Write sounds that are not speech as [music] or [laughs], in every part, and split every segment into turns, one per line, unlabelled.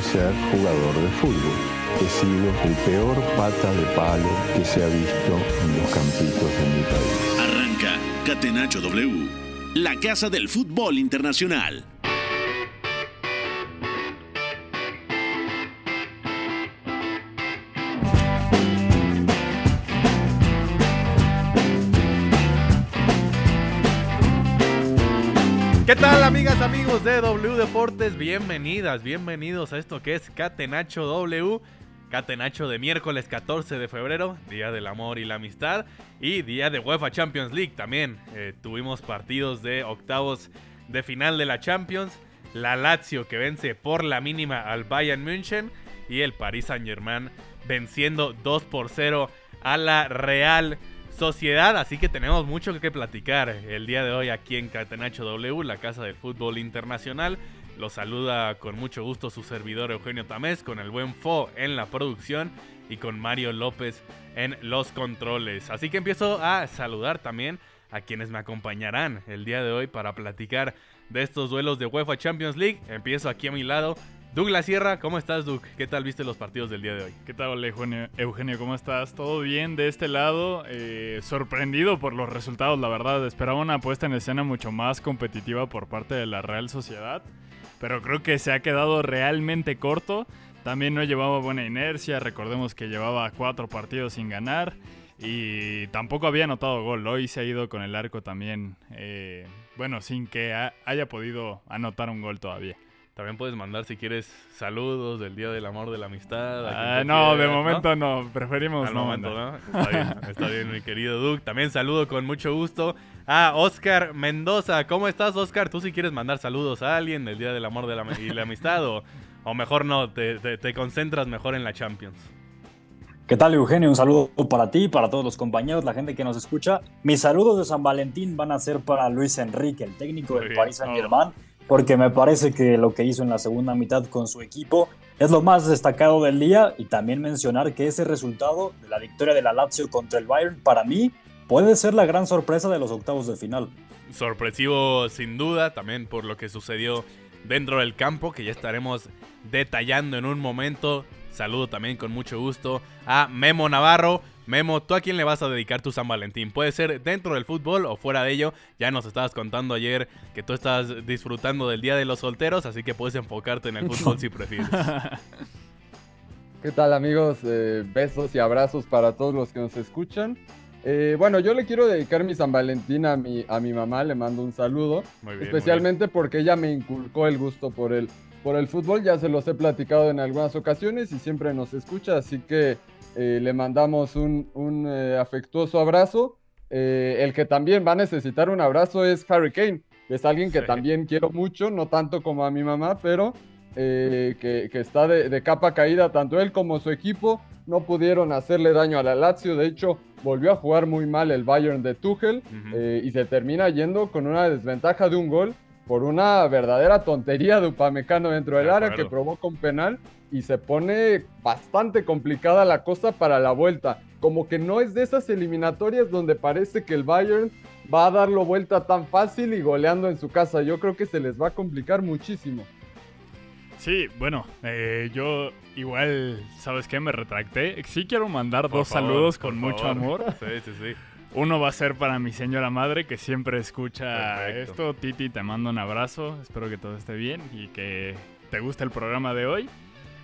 ser jugador de fútbol. He sido el peor pata de palo que se ha visto en los campitos de mi país.
Arranca Catenacho W, la casa del fútbol internacional.
¿Qué tal amigas, amigos de W Deportes? Bienvenidas, bienvenidos a esto que es Catenacho W. Catenacho de miércoles 14 de febrero, Día del Amor y la Amistad y Día de UEFA Champions League también. Eh, tuvimos partidos de octavos de final de la Champions, la Lazio que vence por la mínima al Bayern München y el Paris Saint Germain venciendo 2 por 0 a la Real Sociedad, así que tenemos mucho que platicar el día de hoy aquí en Catenacho W, la casa del fútbol internacional. Los saluda con mucho gusto su servidor Eugenio Tamés, con el buen Fo en la producción y con Mario López en los controles. Así que empiezo a saludar también a quienes me acompañarán el día de hoy para platicar de estos duelos de UEFA Champions League. Empiezo aquí a mi lado Douglas Sierra, ¿cómo estás, Doug? ¿Qué tal viste los partidos del día de hoy?
¿Qué tal, Eugenio? Eugenio ¿Cómo estás? ¿Todo bien de este lado? Eh, sorprendido por los resultados, la verdad. Esperaba una puesta en escena mucho más competitiva por parte de la Real Sociedad, pero creo que se ha quedado realmente corto. También no llevaba buena inercia, recordemos que llevaba cuatro partidos sin ganar y tampoco había anotado gol. Hoy se ha ido con el arco también, eh, bueno, sin que haya podido anotar un gol todavía.
También puedes mandar si quieres saludos del Día del Amor, de la Amistad.
Ah, no, de momento ¿no? preferimos
Al
no.
momento, ¿no? Está bien, [laughs] está bien, mi querido Doug. También saludo con mucho gusto a Oscar Mendoza. ¿Cómo estás, Oscar? Tú si quieres mandar saludos a alguien del Día del Amor de la, y la Amistad o, o mejor no, te, te, te concentras mejor en la Champions.
¿Qué tal, Eugenio? Un saludo para ti, para todos los compañeros, la gente que nos escucha. Mis saludos de San Valentín van a ser para Luis Enrique, el técnico
Muy
del
bien.
Paris Saint-Germain, porque me parece que lo que hizo en la segunda mitad con su equipo es lo más destacado del día y también mencionar que ese resultado de la victoria de la Lazio contra el Bayern, para mí, puede ser la gran sorpresa de los octavos de final.
Sorpresivo sin duda, también por lo que sucedió dentro del campo, que ya estaremos detallando en un momento. Saludo también con mucho gusto a Memo Navarro. Memo, ¿tú a quién le vas a dedicar tu San Valentín? Puede ser dentro del fútbol o fuera de ello. Ya nos estabas contando ayer que tú estás disfrutando del Día de los Solteros, así que puedes enfocarte en el fútbol si prefieres. [laughs]
¿Qué tal amigos? Eh, besos y abrazos para todos los que nos escuchan. Eh, bueno, yo le quiero dedicar mi San Valentín a mi, a mi mamá, le mando un saludo,
Muy bien,
especialmente porque ella me inculcó el gusto por el, por el fútbol, ya se los he platicado en algunas ocasiones y siempre nos escucha, así que eh, le mandamos un, un, eh, afectuoso abrazo. Eh, el que también va a necesitar un abrazo es Harry Kane, que es alguien que
Sí.
también quiero mucho, no tanto como a mi mamá, pero eh, que, que está de, de capa caída, tanto él como su equipo no pudieron hacerle daño a la Lazio, de hecho volvió a jugar muy mal el Bayern de Tuchel
Ujú.
eh, y se termina yendo con una desventaja de un gol por una verdadera tontería de Upamecano dentro del
De
área que provoca un penal y se pone bastante complicada la cosa para la vuelta. Como que no es de esas eliminatorias donde parece que el Bayern va a darlo vuelta tan fácil y goleando en su casa. Yo creo que se les va a complicar muchísimo.
Sí, bueno, eh, yo igual, ¿sabes qué? Me retracté. Sí quiero mandar
Por
dos
favor,
saludos con mucho
favor.
amor. [laughs]
Sí, sí, sí.
Uno va a ser para mi señora madre que siempre escucha
Perfecto.
esto. Titi, te mando un abrazo. Espero que todo esté bien y que te guste el programa de hoy.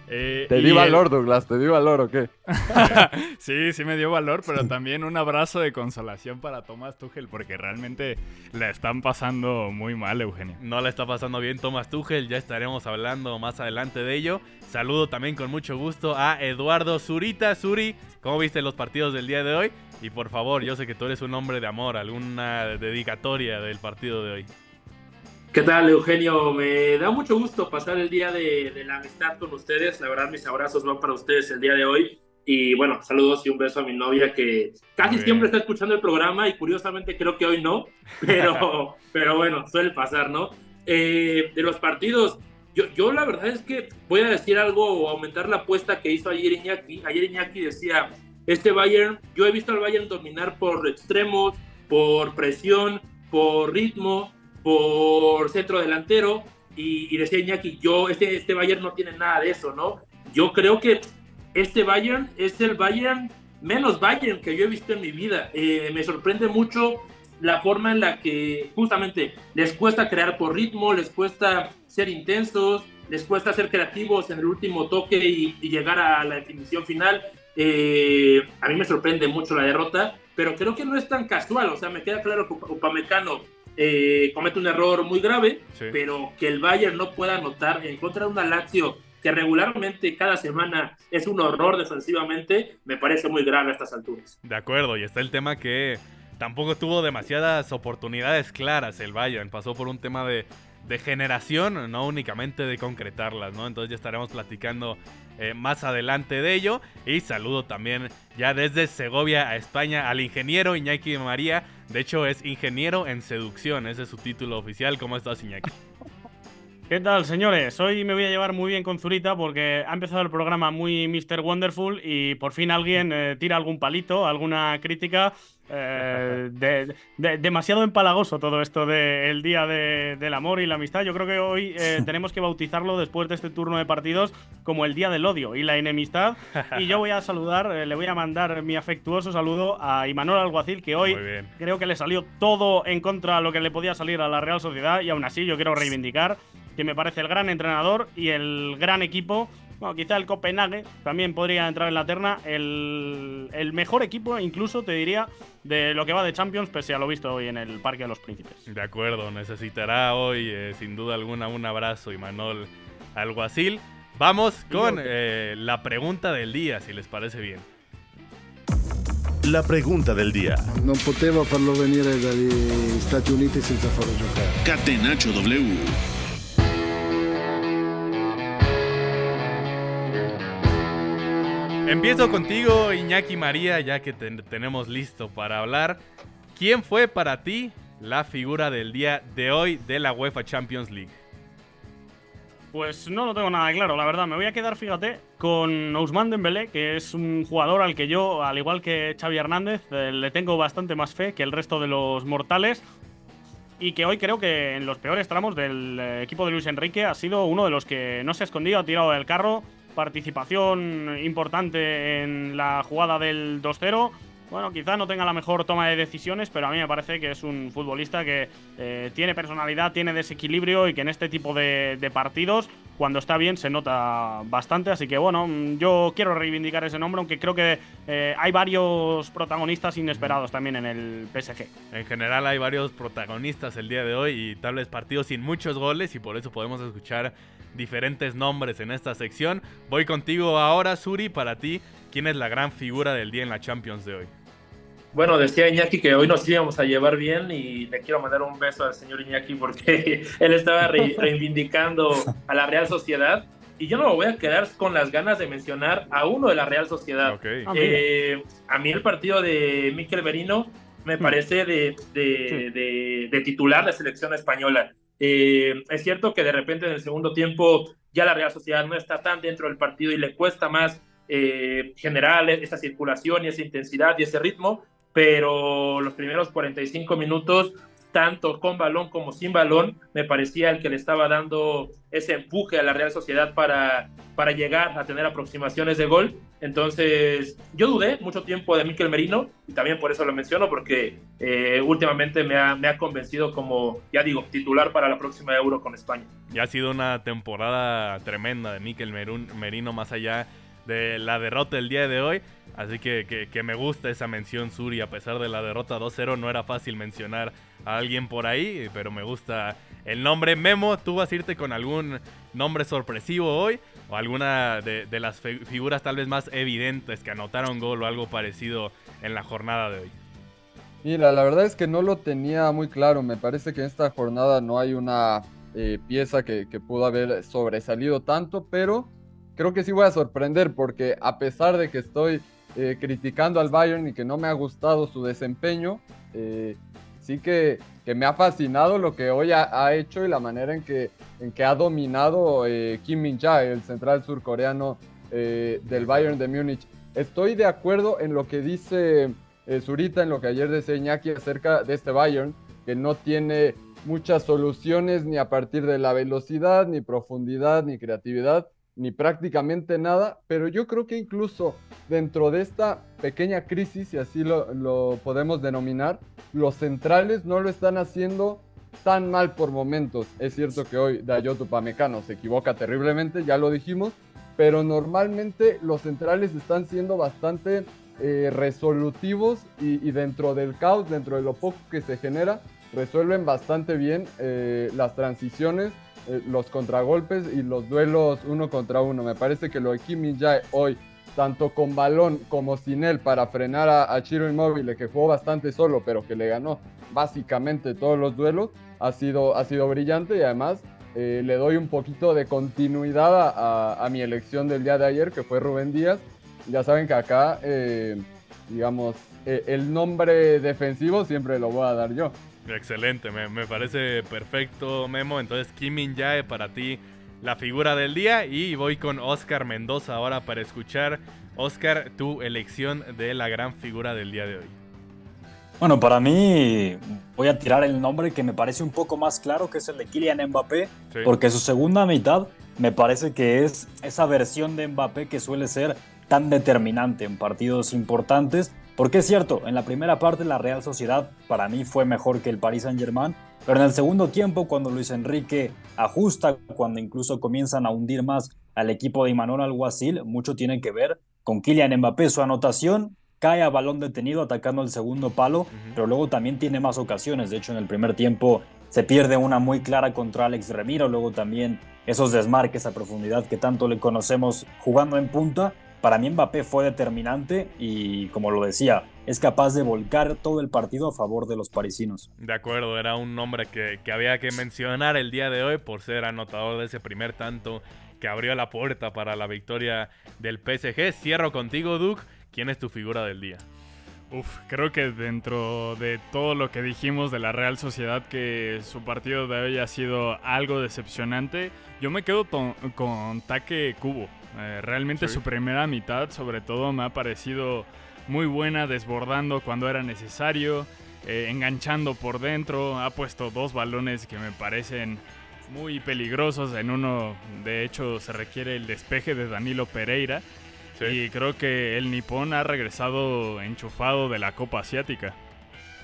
Eh,
Te di
el-
valor, Douglas, te di valor, ¿o qué? [laughs]
sí, sí me dio valor, pero también un abrazo de consolación para Tomás Tuchel porque realmente la están pasando muy mal, Eugenio.
No le está pasando bien Thomas Tuchel, ya estaremos hablando más adelante de ello. Saludo también con mucho gusto a Eduardo Zurita. Zuri, ¿cómo viste los partidos del día de hoy? Y por favor, yo sé que tú eres un hombre de amor, alguna dedicatoria del partido de hoy.
¿Qué tal, Eugenio? Me da mucho gusto pasar el día de, de la amistad con ustedes. La verdad, mis abrazos van para ustedes el día de hoy. Y bueno, saludos y un beso a mi novia que casi siempre está escuchando el programa y curiosamente creo que hoy no, pero, [laughs] pero bueno, suele pasar, ¿no? Eh, de los partidos, yo, yo la verdad es que voy a decir algo o aumentar la apuesta que hizo ayer Iñaki. Ayer Iñaki decía, este Bayern, yo he visto al Bayern dominar por extremos, por presión, por ritmo, por centro delantero, y, y decía Iñaki, yo, este, este Bayern no tiene nada de eso, ¿no? Yo creo que este Bayern es el Bayern menos Bayern que yo he visto en mi vida. Eh, me sorprende mucho la forma en la que justamente les cuesta crear por ritmo, les cuesta ser intensos, les cuesta ser creativos en el último toque y, llegar a la definición final. Eh, a mí me sorprende mucho la derrota, pero creo que no es tan casual. O sea, me queda claro que Upamecano eh, comete un error muy grave, pero que el Bayern no pueda anotar en contra de una Lazio que regularmente cada semana es un horror defensivamente, me parece muy grave a estas alturas.
De acuerdo, y está el tema que tampoco tuvo demasiadas oportunidades claras el Bayern, pasó por un tema de, generación, no únicamente de concretarlas, ¿no? Entonces ya estaremos platicando eh, más adelante de ello. Y saludo también ya desde Segovia a España al ingeniero Iñaki María. De hecho es ingeniero en seducción, ese es su título oficial. ¿Cómo estás Iñaki? [laughs]
¿Qué tal, señores? Hoy me voy a llevar muy bien con Zurita porque ha empezado el programa muy Mr. Wonderful y por fin alguien eh, tira algún palito, alguna crítica. Eh, demasiado empalagoso todo esto del Día del Amor y la Amistad. Yo creo que hoy eh, [laughs] tenemos que bautizarlo después de este turno de partidos como el Día del Odio y la Enemistad. Y yo voy a saludar, le voy a mandar mi afectuoso saludo a Imanol Alguacil, que hoy creo que le salió todo en contra de lo que le podía salir a la Real Sociedad y aún así yo quiero reivindicar que me parece el gran entrenador y el gran equipo. Bueno, quizá el Copenhague también podría entrar en la terna. El, mejor equipo, incluso te diría, de lo que va de Champions, pese a lo visto hoy en el Parque de los Príncipes.
De acuerdo, necesitará hoy, eh, sin duda alguna, un abrazo, Imanol Alguacil. Vamos con eh, la pregunta del día, si les parece bien.
La pregunta del día.
No poteva farlo venire dagli Stati Uniti senza farlo giocare.
Catenaccio W.
Empiezo contigo, Iñaki María, ya que tenemos listo para hablar. ¿Quién fue para ti la figura del día de hoy de la UEFA Champions League?
Pues no lo tengo nada claro, la verdad. Me voy a quedar, fíjate, con Ousmane Dembélé, que es un jugador al que yo, al igual que Xavi Hernández, eh, le tengo bastante más fe que el resto de los mortales. Y que hoy creo que en los peores tramos del eh, equipo de Luis Enrique ha sido uno de los que no se ha escondido, ha tirado del carro, participación importante en la jugada del 2-0. Bueno, quizá no tenga la mejor toma de decisiones, pero a mí me parece que es un futbolista que eh, tiene personalidad, tiene desequilibrio y que en este tipo de, partidos, cuando está bien, se nota bastante. Así que bueno, yo quiero reivindicar ese nombre, aunque creo que eh, hay varios protagonistas inesperados también en el PSG.
En general hay varios protagonistas el día de hoy y tal vez partidos sin muchos goles y por eso podemos escuchar diferentes nombres en esta sección. Voy contigo ahora, Suri, para ti, ¿quién es la gran figura del día en la Champions de hoy?
Bueno, decía Iñaki que hoy nos íbamos a llevar bien y le quiero mandar un beso al señor Iñaki porque [laughs] él estaba reivindicando a la Real Sociedad y yo no me voy a quedar con las ganas de mencionar a uno de la Real Sociedad. Ah, eh, a mí el partido de Miquel Berino me mm. parece de, de, de, titular de selección española. Eh, es cierto que de repente en el segundo tiempo ya la Real Sociedad no está tan dentro del partido y le cuesta más eh, generar esa circulación y esa intensidad y ese ritmo, pero los primeros 45 minutos tanto con balón como sin balón, me parecía el que le estaba dando ese empuje a la Real Sociedad para, para llegar a tener aproximaciones de gol. Entonces, yo dudé mucho tiempo de Miquel Merino y también por eso lo menciono, porque eh, últimamente me ha, me ha convencido como, ya digo, titular para la próxima Euro con España.
Ya ha sido una temporada tremenda de Miquel Merino, más allá de la derrota del día de hoy. Así que, que, me gusta esa mención, Suri. A pesar de la derrota 2-0, no era fácil mencionar a alguien por ahí, pero me gusta el nombre. Memo, ¿tú vas a irte con algún nombre sorpresivo hoy? ¿O alguna de, las figuras tal vez más evidentes que anotaron gol o algo parecido en la jornada de hoy?
Mira, la verdad es que no lo tenía muy claro. Me parece que en esta jornada no hay una eh, pieza que, que pudo haber sobresalido tanto, pero creo que sí voy a sorprender porque a pesar de que estoy eh, criticando al Bayern y que no me ha gustado su desempeño, eh, sí que, que, me ha fascinado lo que hoy ha, hecho y la manera en que, en que ha dominado eh, Kim Min-jae, el central surcoreano del Bayern de Múnich. Estoy de acuerdo en lo que dice Zurita, en lo que ayer decía Iñaki acerca de este Bayern, que no tiene muchas soluciones ni a partir de la velocidad, ni profundidad, ni creatividad, ni prácticamente nada, pero yo creo que incluso dentro de esta pequeña crisis, si así lo, podemos denominar, los centrales no lo están haciendo tan mal por momentos. Es cierto que hoy Dayoto Pamecano se equivoca terriblemente, ya lo dijimos, pero normalmente los centrales están siendo bastante eh, resolutivos y, dentro del caos, dentro de lo poco que se genera, resuelven bastante bien eh, las transiciones, eh, los contragolpes y los duelos uno contra uno. Me parece que lo de Kim Jae hoy, tanto con balón como sin él, para frenar a, a Chiro Inmóvil, que jugó bastante solo, pero que le ganó básicamente todos los duelos, ha sido, ha sido brillante y además eh, le doy un poquito de continuidad a, mi elección del día de ayer, que fue Rubén Díaz. Ya saben que acá, eh, digamos, eh, el nombre defensivo siempre lo voy a dar yo.
Excelente, me, parece perfecto, Memo. Entonces, Kim Jae para ti la figura del día. Y voy con Oscar Mendoza ahora para escuchar, Oscar, tu elección de la gran figura del día de hoy.
Bueno, para mí voy a tirar el nombre que me parece un poco más claro, que es el de Kylian Mbappé, porque su segunda mitad me parece que es esa versión de Mbappé que suele ser tan determinante en partidos importantes, porque es cierto, en la primera parte la Real Sociedad para mí fue mejor que el Paris Saint-Germain, pero en el segundo tiempo cuando Luis Enrique ajusta, cuando incluso comienzan a hundir más al equipo de Imanol Alguacil, mucho tiene que ver con Kylian Mbappé, su anotación cae a balón detenido atacando el segundo palo, pero luego también tiene más ocasiones. De hecho, en el primer tiempo se pierde una muy clara contra Alex Remiro, luego también esos desmarques a profundidad que tanto le conocemos jugando en punta. Para mí Mbappé fue determinante y, como lo decía, es capaz de volcar todo el partido a favor de los parisinos.
De acuerdo, era un nombre que, que había que mencionar el día de hoy por ser anotador de ese primer tanto que abrió la puerta para la victoria del PSG. Cierro contigo, Duke. ¿Quién es tu figura del día?
Uf, creo que dentro de todo lo que dijimos de la Real Sociedad, que su partido de hoy ha sido algo decepcionante, yo me quedo con Taque Cubo. Eh, realmente su primera mitad, sobre todo, me ha parecido muy buena, desbordando cuando era necesario, eh, enganchando por dentro. Ha puesto dos balones que me parecen muy peligrosos. En uno, de hecho, se requiere el despeje de Danilo Pereira. Y creo que el Nippon ha regresado enchufado de la Copa Asiática.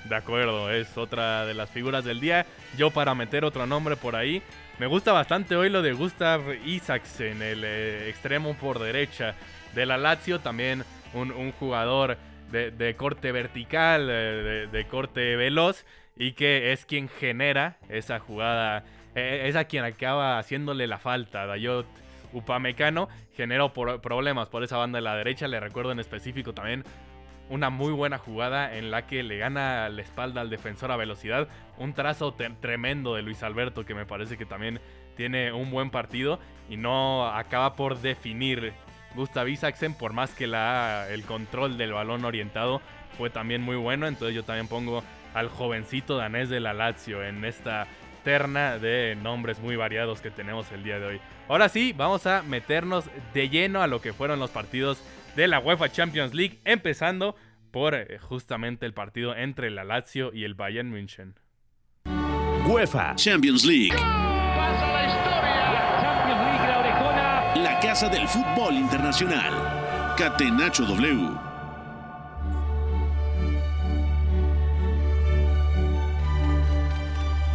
De acuerdo, es otra de las figuras del día. Yo para meter otro nombre por ahí, me gusta bastante hoy lo de Gustav Isaksen, el eh, extremo por derecha de la Lazio, también un, jugador de, corte vertical, eh, de, corte veloz y que es quien genera esa jugada, eh, es a quien acaba haciéndole la falta. Dayot Upamecano generó problemas por esa banda de la derecha. Le recuerdo en específico también una muy buena jugada en la que le gana la espalda al defensor a velocidad. Un trazo tremendo de Luis Alberto que me parece que también tiene un buen partido y no acaba por definir Gustav Isaksen por más que la, el control del balón orientado fue también muy bueno. Entonces yo también pongo al jovencito danés de la Lazio en esta terna de nombres muy variados que tenemos el día de hoy. Ahora sí, vamos a meternos de lleno a lo que fueron los partidos de la UEFA Champions League, empezando por eh, justamente el partido entre la Lazio y el Bayern München.
UEFA Champions League. La casa del fútbol internacional. Catenacho W.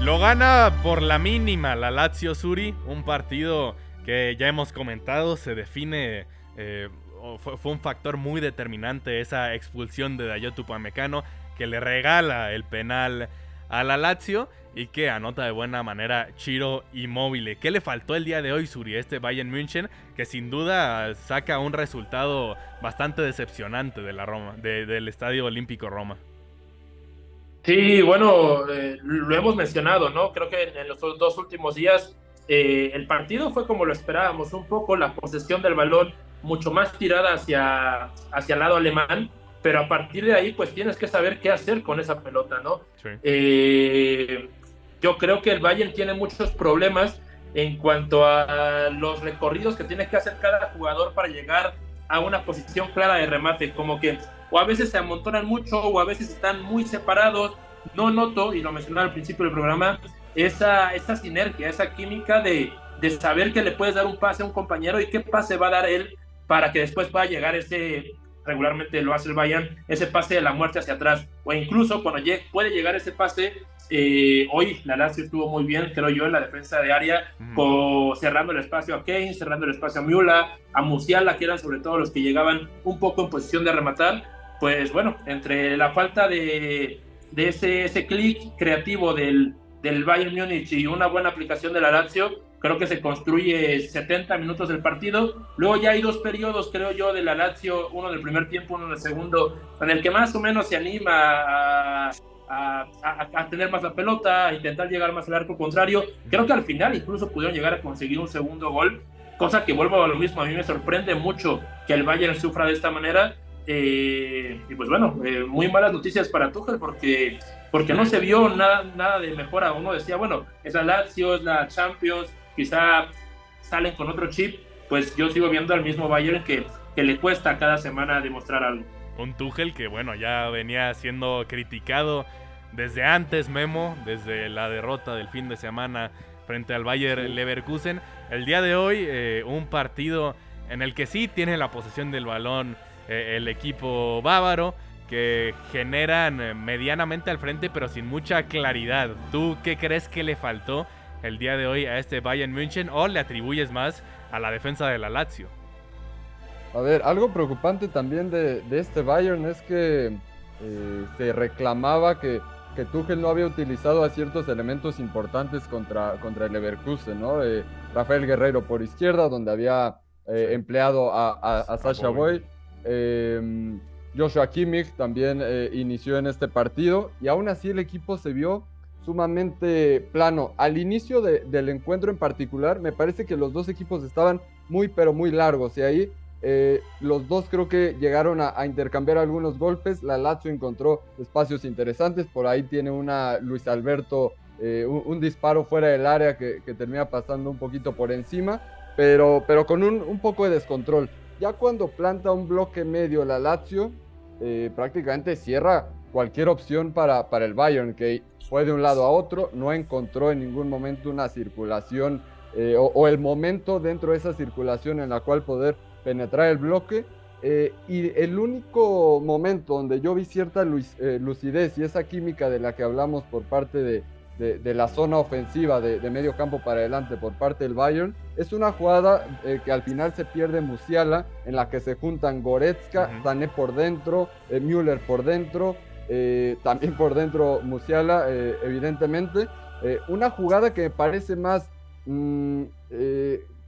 Lo gana por la mínima la Lazio Suri, un partido que ya hemos comentado, se define, eh, fue, un factor muy determinante esa expulsión de Dayot Upamecano que le regala el penal a la Lazio y que anota de buena manera Chiro Immobile. ¿Qué le faltó el día de hoy, Suri, este Bayern München? Que sin duda saca un resultado bastante decepcionante de la Roma, del Estadio Olímpico Roma.
Sí, bueno, eh, lo hemos mencionado, ¿no? Creo que en, los dos últimos días eh, el partido fue como lo esperábamos, un poco la posesión del balón mucho más tirada hacia, hacia el lado alemán, pero a partir de ahí pues tienes que saber qué hacer con esa pelota, ¿no? Eh, yo creo que el Bayern tiene muchos problemas en cuanto a los recorridos que tiene que hacer cada jugador para llegar a una posición clara de remate, como que o a veces se amontonan mucho o a veces están muy separados, no noto, y lo mencionaba al principio del programa, esa, esa sinergia, esa química de, de saber que le puedes dar un pase a un compañero y qué pase va a dar él para que después pueda llegar ese, regularmente lo hace el Bayern, ese pase de la muerte hacia atrás, o incluso cuando llegue, puede llegar ese pase, eh, hoy la Lazio estuvo muy bien, creo yo, en la defensa de área, cerrando el espacio a Kane, cerrando el espacio a Miula, a Musiala, que eran sobre todo los que llegaban un poco en posición de rematar, pues bueno, entre la falta de, de ese, ese clic creativo del, del Bayern Múnich y una buena aplicación de la Lazio, creo que se construye 70 minutos del partido. Luego ya hay dos periodos, creo yo, de la Lazio, uno del primer tiempo, uno del segundo, en el que más o menos se anima a, a, tener más la pelota, a intentar llegar más al arco contrario. Creo que al final incluso pudieron llegar a conseguir un segundo gol, cosa que vuelvo a lo mismo, a mí me sorprende mucho que el Bayern sufra de esta manera. Eh, y pues bueno, eh, muy malas noticias para Tuchel porque, porque no se vio nada, nada de mejora. Uno decía, bueno, es la Lazio, es la Champions, quizá salen con otro chip, pues yo sigo viendo al mismo Bayern que, que le cuesta cada semana demostrar algo.
Un Tuchel que, bueno, ya venía siendo criticado desde antes, Memo, desde la derrota del fin de semana frente al Bayern Leverkusen. El día de hoy, eh, un partido en el que sí tiene la posesión del balón eh, el equipo bávaro, que generan eh, medianamente al frente, pero sin mucha claridad. ¿Tú qué crees que le faltó el día de hoy a este Bayern München o le atribuyes más a la defensa de la Lazio?
A ver, algo preocupante también de, este Bayern es que eh, se reclamaba que, que Tuchel no había utilizado a ciertos elementos importantes contra, contra el Leverkusen, ¿no? Eh, Rafael Guerrero por izquierda, donde había eh, empleado a, a, Sasha Boy. Joshua Kimmich también inició en este partido y aún así el equipo se vio sumamente plano. Al inicio del encuentro en particular, me parece que los dos equipos estaban muy, pero muy largos. Y ahí eh, los dos creo que llegaron a, intercambiar algunos golpes. La Lazio encontró espacios interesantes. Por ahí tiene una Luis Alberto, eh, un, disparo fuera del área que, termina pasando un poquito por encima, pero, pero con un, poco de descontrol. Ya cuando planta un bloque medio la Lazio, eh, prácticamente cierra cualquier opción para, para el Bayern, que fue de un lado a otro, no encontró en ningún momento una circulación eh, o, el momento dentro de esa circulación en la cual poder penetrar el bloque. Eh, y el único momento donde yo vi cierta eh, lucidez y esa química de la que hablamos por parte de, de, la zona ofensiva de, medio campo para adelante por parte del Bayern es una jugada que al final se pierde Musiala en la que se juntan Goretzka, uh por dentro, Müller por dentro, eh, también por dentro Musiala, eh, evidentemente. Eh, una jugada que parece más mm,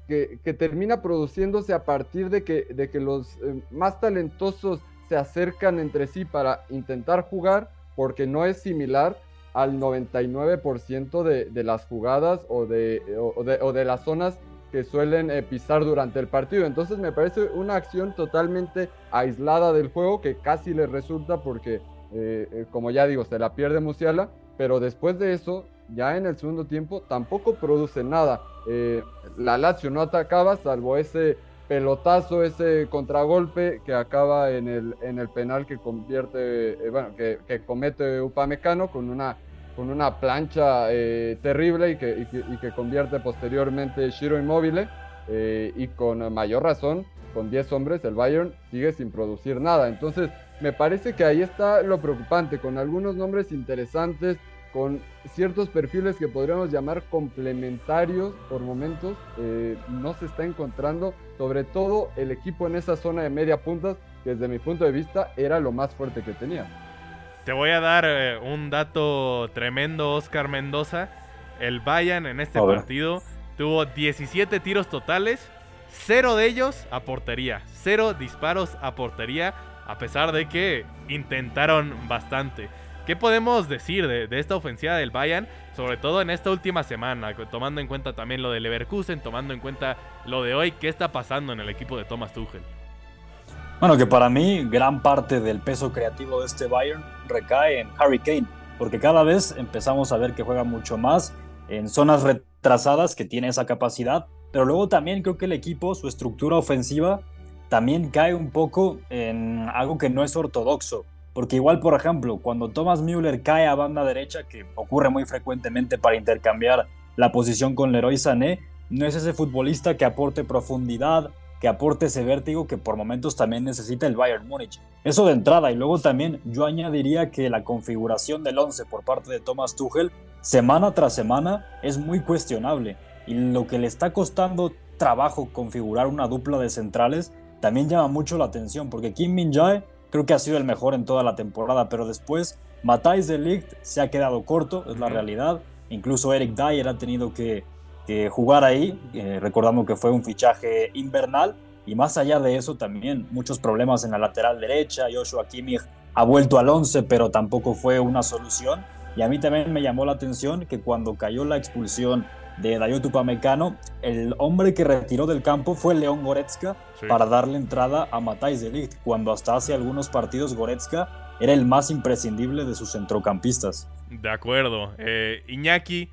que, termina produciéndose a partir de que, de que los más talentosos se acercan entre sí para intentar jugar, porque no es similar al 99% de, de, las jugadas o de, o de, las zonas que suelen pisar durante el partido. Entonces me parece una acción totalmente aislada del juego que casi le resulta porque eh, eh, como ya digo, se la pierde Musiala, pero después de eso, ya en el segundo tiempo, tampoco produce nada. Eh, la Lazio no atacaba, salvo ese pelotazo, ese contragolpe que acaba en el, en el penal que convierte, bueno, que, comete Upamecano con una, con una plancha terrible y que, y que, convierte posteriormente Shiro Immobile. y con mayor razón, con 10 hombres, el Bayern sigue sin producir nada. Entonces, me parece que ahí está lo preocupante, con algunos nombres interesantes, con ciertos perfiles que podríamos llamar complementarios por momentos, eh, no se está encontrando, sobre todo el equipo en esa zona de media punta, que desde mi punto de vista era lo más fuerte que tenía.
Te voy a dar eh, un dato tremendo, Oscar Mendoza. El Bayern en este partido tuvo 17 tiros totales, cero de ellos a portería, cero disparos a portería a pesar de que intentaron bastante. ¿Qué podemos decir de, esta ofensiva del Bayern? Sobre todo en esta última semana, tomando en cuenta también lo de Leverkusen, tomando en cuenta lo de hoy, ¿qué está pasando en el equipo de Thomas Tuchel?
Bueno, que para mí gran parte del peso creativo de este Bayern recae en Harry Kane, porque cada vez empezamos a ver que juega mucho más en zonas retrasadas, que tiene esa capacidad, pero luego también creo que el equipo, su estructura ofensiva, también cae un poco en algo que no es ortodoxo. porque igual, por ejemplo, cuando Thomas Müller cae a banda derecha, que ocurre muy frecuentemente para intercambiar la posición con Leroy Sané, no es ese futbolista que aporte profundidad, que aporte ese vértigo que por momentos también necesita el Bayern Múnich. Eso de entrada, y luego también yo añadiría que la configuración del 11 por parte de Thomas Tuchel, semana tras semana, es muy cuestionable. Y lo que le está costando trabajo configurar una dupla de centrales también llama mucho la atención, porque Kim Min-jae creo que ha sido el mejor en toda la temporada, pero después Matthijs de Ligt se ha quedado corto, es la realidad. Incluso Eric Dyer ha tenido que jugar ahí, eh, recordando que fue un fichaje invernal. Y más allá de eso, también muchos problemas en la lateral derecha. Joshua Kimmich ha vuelto al 11, pero tampoco fue una solución. Y a mí también me llamó la atención que cuando cayó la expulsión de Dayot Upamecano, el hombre que retiró del campo fue León Goretzka para darle entrada a Matthijs de Ligt, cuando hasta hace algunos partidos Goretzka era el más imprescindible de sus centrocampistas.
De acuerdo. Eh, Iñaki,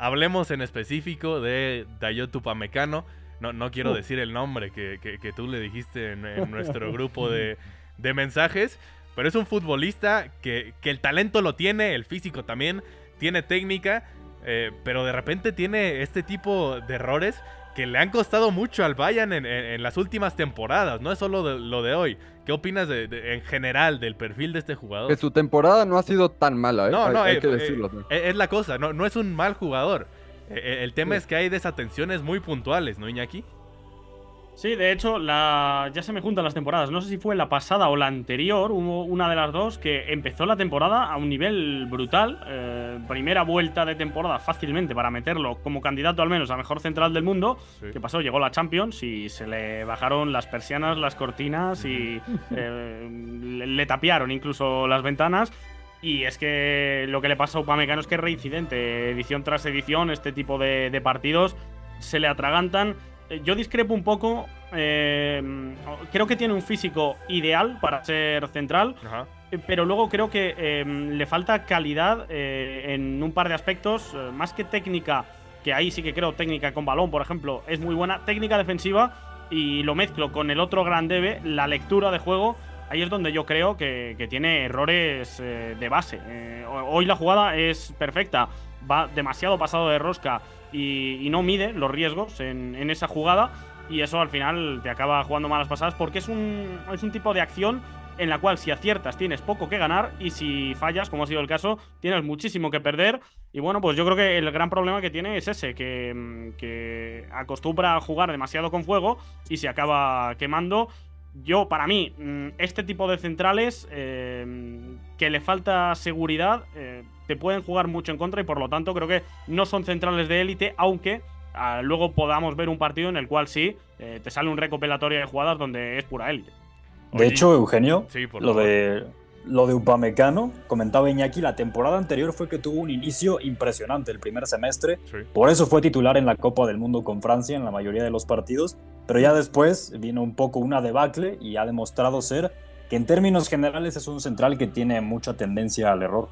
Hablemos en específico de Dayot Upamecano. No, no quiero decir el nombre que, tú le dijiste en, [laughs] nuestro grupo de, mensajes, pero es un futbolista que, el talento lo tiene, el físico también, tiene técnica, eh, pero de repente tiene este tipo de errores que le han costado mucho al Bayern en, las últimas temporadas, no es solo lo de hoy. ¿Qué opinas de, en general del perfil de este jugador?
Que su temporada no ha sido tan mala, ¿eh? No, no, hay, que eh, decirlo.
Eh, es la cosa, no, no es un mal jugador. el tema es que hay desatenciones muy puntuales, ¿no, Iñaki?
Sí, de hecho, la... ya se me juntan las temporadas. No sé si fue la pasada o la anterior, hubo una de las dos que empezó la temporada a un nivel brutal. Eh, primera vuelta de temporada fácilmente para meterlo como candidato al menos a mejor central del mundo. ¿Qué pasó? Llegó la Champions y se le bajaron las persianas, las cortinas y [laughs] eh, le, tapiaron incluso las ventanas. Y es que lo que le pasa a Upamecano es que es reincidente. Edición tras edición, este tipo de, de partidos se le atragantan yo discrepo un poco. Eh, creo que tiene un físico ideal para ser central. Eh, pero luego creo que le falta calidad en un par de aspectos. más que técnica, que ahí sí que creo técnica con balón, por ejemplo, es muy buena. Técnica defensiva. Y lo mezclo con el otro gran debe, la lectura de juego. Ahí es donde yo creo que, tiene errores de base. hoy la jugada es perfecta. Va demasiado pasado de rosca y, no mide los riesgos en, esa jugada y eso al final te acaba jugando malas pasadas porque es un, es un tipo de acción en la cual si aciertas tienes poco que ganar y si fallas, como ha sido el caso, tienes muchísimo que perder. Y bueno, pues yo creo que el gran problema que tiene es ese, que, que acostumbra a jugar demasiado con fuego y se acaba quemando. Yo, para mí, mm, este tipo de centrales eh, que le falta seguridad, eh, te pueden jugar mucho en contra y por lo tanto creo que no son centrales de élite, aunque ah, luego podamos ver un partido en el cual sí eh, te sale un recopilatorio de jugadas donde es pura élite.
De hecho, Eugenio, lo, de, lo de Upamecano, comentaba Iñaki, la temporada anterior fue que tuvo un inicio impresionante el primer semestre, por eso fue titular en la Copa del Mundo con Francia en la mayoría de los partidos, pero ya después vino un poco una debacle y ha demostrado ser que en términos generales es un central que tiene mucha tendencia al error.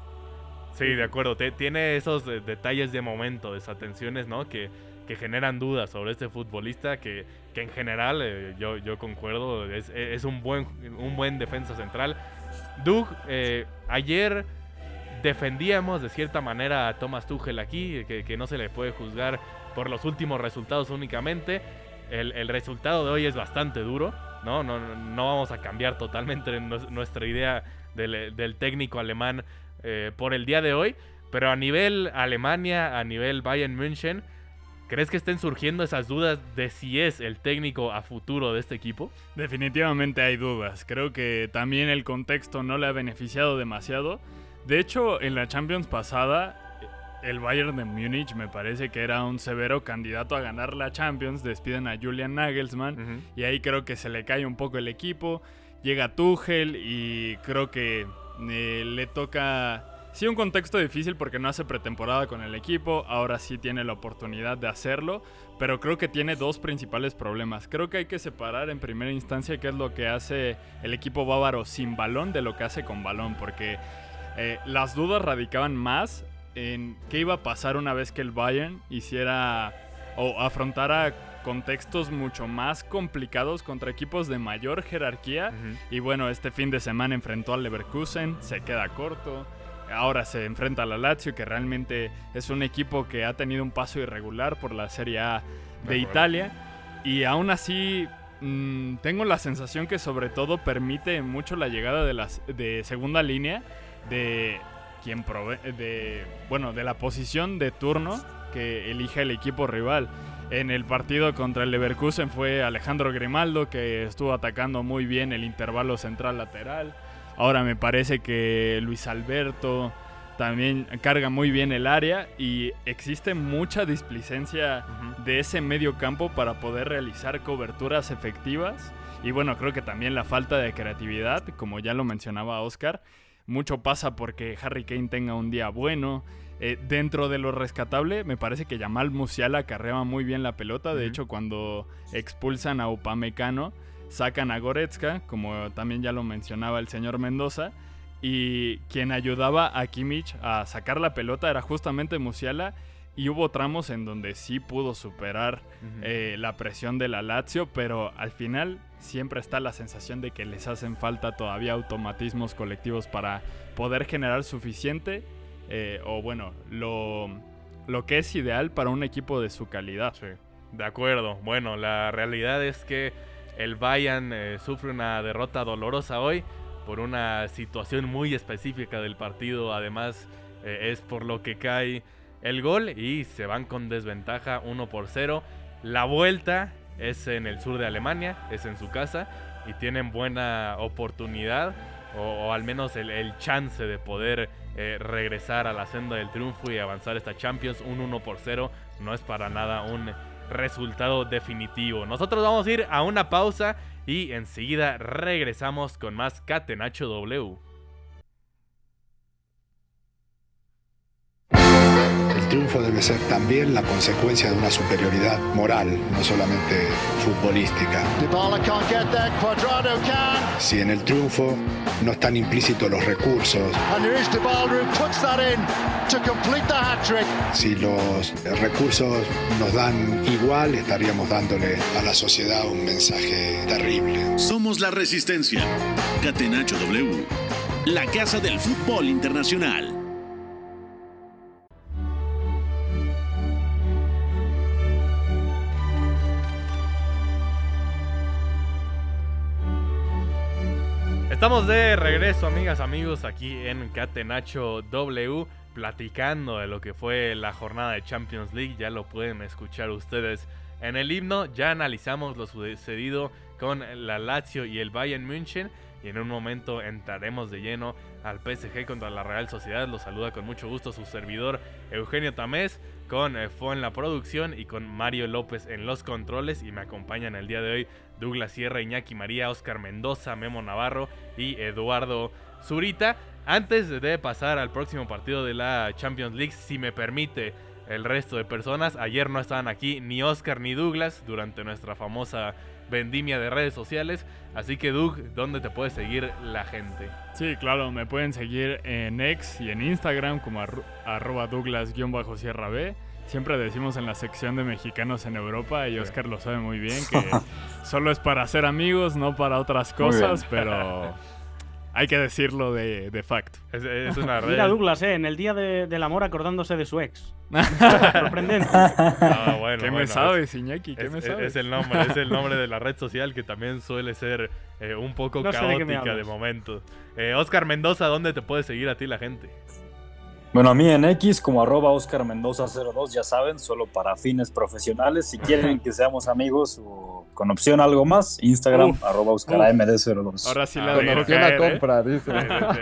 Sí, de acuerdo. tiene esos eh, detalles de momento, desatenciones, ¿no? Que, que generan dudas sobre este futbolista que, que en general, eh, yo, yo concuerdo, es, es, un, buen, un buen defensa central. Doug, eh, ayer defendíamos de cierta manera a Thomas Tuchel aquí, que, que, no se le puede juzgar por los últimos resultados únicamente. El, el resultado de hoy es bastante duro, ¿no? No, no vamos a cambiar totalmente nuestra idea del, del técnico alemán eh, por el día de hoy. Pero a nivel Alemania, a nivel Bayern München, ¿crees que estén surgiendo esas dudas de si es el técnico a futuro de este equipo?
Definitivamente hay dudas. Creo que también el contexto no le ha beneficiado demasiado. De hecho, en la Champions pasada, el Bayern de Múnich me parece que era un severo candidato a ganar la Champions. Despiden a Julian Nagelsmann y ahí creo que se le cae un poco el equipo. Llega Tuchel y creo que eh, le toca... Sí, un contexto difícil porque no hace pretemporada con el equipo, ahora sí tiene la oportunidad de hacerlo, pero creo que tiene dos principales problemas. Creo que hay que separar en primera instancia qué es lo que hace el equipo bávaro sin balón de lo que hace con balón, porque eh, las dudas radicaban más en qué iba a pasar una vez que el Bayern hiciera o afrontara contextos mucho más complicados contra equipos de mayor jerarquía. Y bueno, este fin de semana enfrentó al Leverkusen, se queda corto. Ahora se enfrenta a la Lazio, que realmente es un equipo que ha tenido un paso irregular por la Serie A de, Italia. Y aún así, mm, tengo la sensación que sobre todo permite mucho la llegada de, las, de segunda línea de quien prove de bueno de la posición de turno que elige el equipo rival. En el partido contra el Leverkusen fue Alejandro Grimaldo que estuvo atacando muy bien el intervalo central lateral. Ahora me parece que Luis Alberto también carga muy bien el área y existe mucha displicencia de ese medio campo para poder realizar coberturas efectivas. Y bueno, creo que también la falta de creatividad, como ya lo mencionaba Oscar, mucho pasa porque Harry Kane tenga un día bueno, eh, dentro de lo rescatable, me parece que Yamal Musiala carreaba muy bien la pelota. De hecho, cuando expulsan a Upamecano, sacan a Goretzka, como también ya lo mencionaba el señor Mendoza. Y quien ayudaba a Kimmich a sacar la pelota era justamente Musiala. Y hubo tramos en donde sí pudo superar eh, la presión de la Lazio, pero al final siempre está la sensación de que les hacen falta todavía automatismos colectivos para poder generar suficiente eh, o bueno, lo, lo que es ideal para un equipo de su calidad.
Sí, de acuerdo. Bueno, la realidad es que el Bayern eh, sufre una derrota dolorosa hoy por una situación muy específica del partido. Además, eh, es por lo que cae el gol y se van con desventaja 1 por 0. La vuelta es en el sur de Alemania, es en su casa y tienen buena oportunidad o, al menos el, chance de poder eh, regresar a la senda del triunfo y avanzar esta Champions. Un 1 por 0 no es para nada un resultado definitivo. Nosotros vamos a ir a una pausa y enseguida regresamos con más Catenacho W.
triunfo debe ser también la consecuencia de una superioridad moral, no solamente futbolística. Si en el triunfo no están implícitos los recursos, si los recursos nos dan igual, estaríamos dándole a la sociedad un mensaje terrible.
Somos la resistencia. Catenacho W. La casa del fútbol internacional.
Estamos de regreso, amigas, amigos, aquí en Catenacho W, platicando de lo que fue la jornada de Champions League. Ya lo pueden escuchar ustedes en el himno. Ya analizamos lo sucedido con la Lazio y el Bayern München. Y en un momento entraremos de lleno al PSG contra la Real Sociedad. Los saluda con mucho gusto su servidor Eugenio Tamés, con eh, Fo en la producción y con Mario López en los controles. Y me acompañan el día de hoy Douglas Sierra, Iñaki María, Oscar Mendoza, Memo Navarro y Eduardo Zurita. Antes de pasar al próximo partido de la Champions League, si me permite el resto de personas, ayer no estaban aquí ni Oscar ni Douglas durante nuestra famosa vendimia de redes sociales. Así que Doug, ¿dónde te puede seguir la gente?
Sí, claro, me pueden seguir en X y en Instagram como arroba Douglas-Sierra B. Siempre decimos en la sección de mexicanos en Europa, y Oscar lo sabe muy bien, que [laughs] solo es para hacer amigos, no para otras cosas, pero hay que decirlo de, de facto.
Es, una Mira Douglas, eh, en el día del amor acordándose de su ex. [laughs] Sorprendente.
¿Qué me sabes, Iñaki? ¿Qué me sabes?
Es el, nombre, es el nombre de la red social que también suele ser eh, un poco caótica de, momento. Eh, Oscar Mendoza, ¿dónde te puede seguir a ti la gente?
Bueno, a mí en X como arroba Oscar Mendoza 02, ya saben, solo para fines profesionales. Si quieren que seamos amigos o con opción algo más, Instagram arroba Oscar AMD02.
Ahora sí la
Con opción a ¿eh? compra, dice.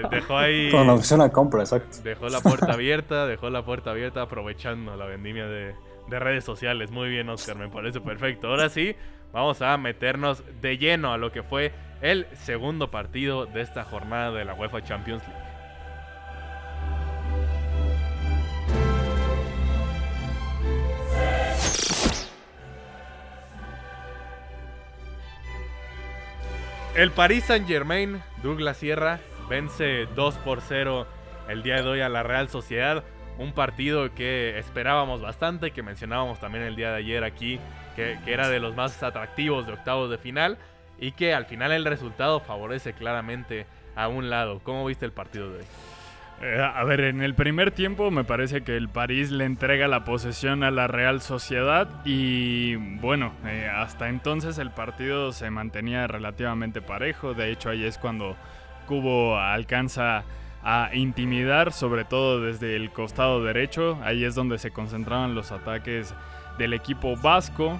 Dejó [laughs] ahí...
Con opción a compra, exacto.
Dejó la puerta abierta, dejó la puerta abierta aprovechando la vendimia de, de redes sociales. Muy bien, Oscar, me parece perfecto. Ahora sí, vamos a meternos de lleno a lo que fue el segundo partido de esta jornada de la UEFA Champions League. El Paris Saint Germain, Douglas Sierra, vence 2 por 0 el día de hoy a la Real Sociedad. Un partido que esperábamos bastante, que mencionábamos también el día de ayer aquí, que, que era de los más atractivos de octavos de final y que al final el resultado favorece claramente a un lado. ¿Cómo viste el partido de hoy?
Eh, a ver, en el primer tiempo me parece que el París le entrega la posesión a la Real Sociedad y bueno, eh, hasta entonces el partido se mantenía relativamente parejo. De hecho, ahí es cuando Cubo alcanza a intimidar, sobre todo desde el costado derecho. Ahí es donde se concentraban los ataques del equipo vasco.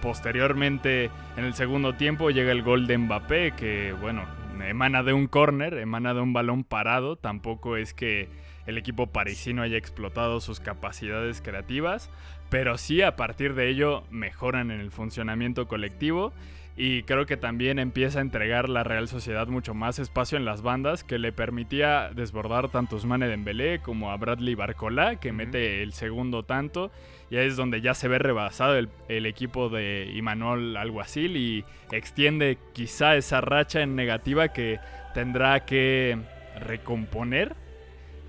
Posteriormente, en el segundo tiempo, llega el gol de Mbappé, que bueno, emana de un córner, emana de un balón parado. Tampoco es que el equipo parisino haya explotado sus capacidades creativas, pero sí a partir de ello mejoran en el funcionamiento colectivo y creo que también empieza a entregar la Real Sociedad mucho más espacio en las bandas que le permitía desbordar tanto a Usmane Dembélé como a Bradley Barcola que mete el segundo tanto y ahí es donde ya se ve rebasado el, equipo de Imanol Alguacil y extiende quizá esa racha en negativa que tendrá que recomponer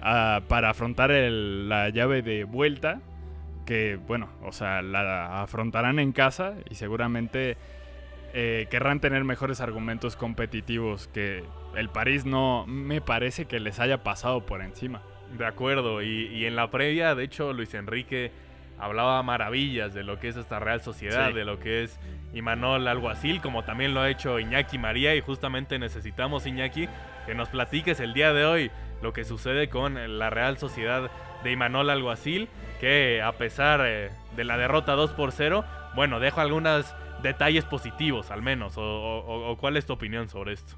ah, para afrontar la llave de vuelta que bueno, o sea, la afrontarán en casa y seguramente eh, querrán tener mejores argumentos competitivos que el París no me parece que les haya pasado por encima.
De acuerdo, y, en la previa, de hecho, Luis Enrique hablaba maravillas de lo que es esta Real Sociedad, de lo que es Imanol Alguacil, como también lo ha hecho Iñaki María, y justamente necesitamos, Iñaki, que nos platiques el día de hoy lo que sucede con la Real Sociedad de Imanol Alguacil, que a pesar eh, de la derrota 2 por 0, bueno, dejo algunas detalles positivos al menos? O, cuál es tu opinión sobre esto?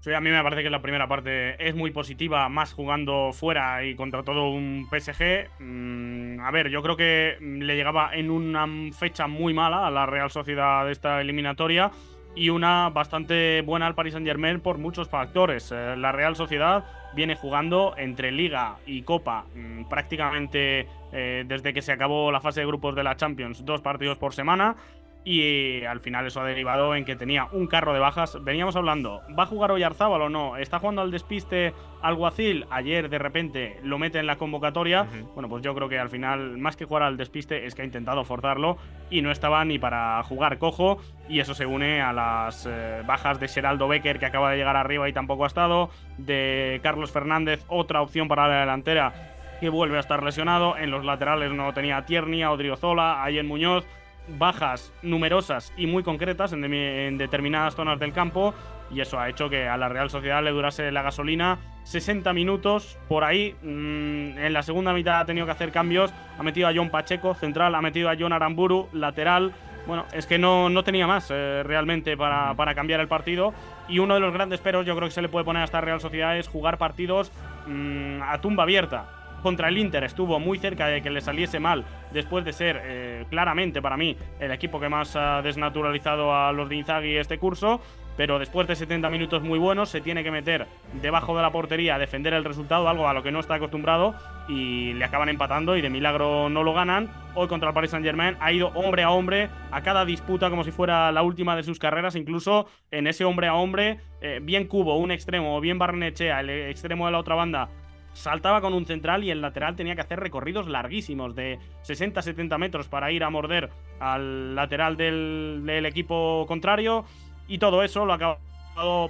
Sí, a mí me parece que la primera parte es muy positiva, más jugando fuera y contra todo un PSG. Mm, a ver, yo creo que le llegaba en una fecha muy mala a la Real Sociedad de esta eliminatoria y una bastante buena al Paris Saint Germain por muchos factores. Eh, la Real Sociedad viene jugando entre Liga y Copa mm, prácticamente eh, desde que se acabó la fase de grupos de la Champions, dos partidos por semana y al final eso ha derivado en que tenía un carro de bajas. Veníamos hablando, ¿va a jugar hoy Arzábal o no? ¿Está jugando al despiste Alguacil? Ayer de repente lo mete en la convocatoria. Bueno, pues yo creo que al final, más que jugar al despiste, es que ha intentado forzarlo y no estaba ni para jugar cojo. Y eso se une a las eh, bajas de Geraldo Becker, que acaba de llegar arriba y tampoco ha estado. De Carlos Fernández, otra opción para la delantera, que vuelve a estar lesionado. En los laterales no tenía Tierney, Odriozola, Ayen Muñoz bajas numerosas y muy concretas en, determinadas zonas del campo y eso ha hecho que a la Real Sociedad le durase la gasolina 60 minutos por ahí. Mm, en la segunda mitad ha tenido que hacer cambios. Ha metido a John Pacheco, central, ha metido a John Aramburu, lateral. Bueno, es que no, no tenía más eh, realmente para, para, cambiar el partido. Y uno de los grandes peros yo creo que se le puede poner a esta Real Sociedad es jugar partidos mm, a tumba abierta contra el Inter estuvo muy cerca de que le saliese mal después de ser eh, claramente para mí el equipo que más ha desnaturalizado a los de Inzaghi este curso. Pero después de 70 minutos muy buenos, se tiene que meter debajo de la portería a defender el resultado, algo a lo que no está acostumbrado, y le acaban empatando y de milagro no lo ganan. Hoy contra el Paris Saint Germain ha ido hombre a hombre a cada disputa como si fuera la última de sus carreras, incluso en ese hombre a hombre, eh, bien Cubo, un extremo, o bien Barnechea, el extremo de la otra banda, saltaba con un central y el lateral tenía que hacer recorridos larguísimos de 60-70 metros para ir a morder al lateral del, equipo contrario. Y todo eso lo ha acabado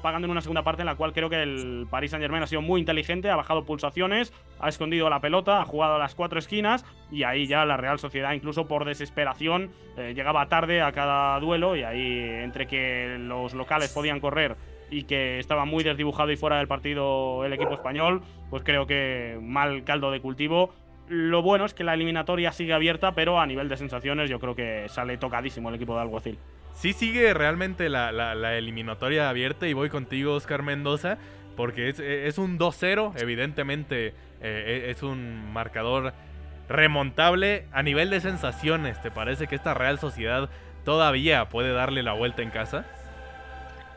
pagando en una segunda parte en la cual creo que el Paris Saint Germain ha sido muy inteligente, ha bajado pulsaciones, ha escondido la pelota, ha jugado a las cuatro esquinas y ahí ya la Real Sociedad incluso por desesperación eh, llegaba tarde a cada duelo y ahí entre que los locales podían correr y que estaba muy desdibujado y fuera del partido el equipo español, pues creo que mal caldo de cultivo. Lo bueno es que la eliminatoria sigue abierta, pero a nivel de sensaciones yo creo que sale tocadísimo el equipo de Alguacil.
Sí sigue realmente la, eliminatoria abierta y voy contigo, Oscar Mendoza, porque es, un 2-0, evidentemente eh, es un marcador remontable. A nivel de sensaciones, ¿te parece que esta Real Sociedad todavía puede darle la vuelta en casa?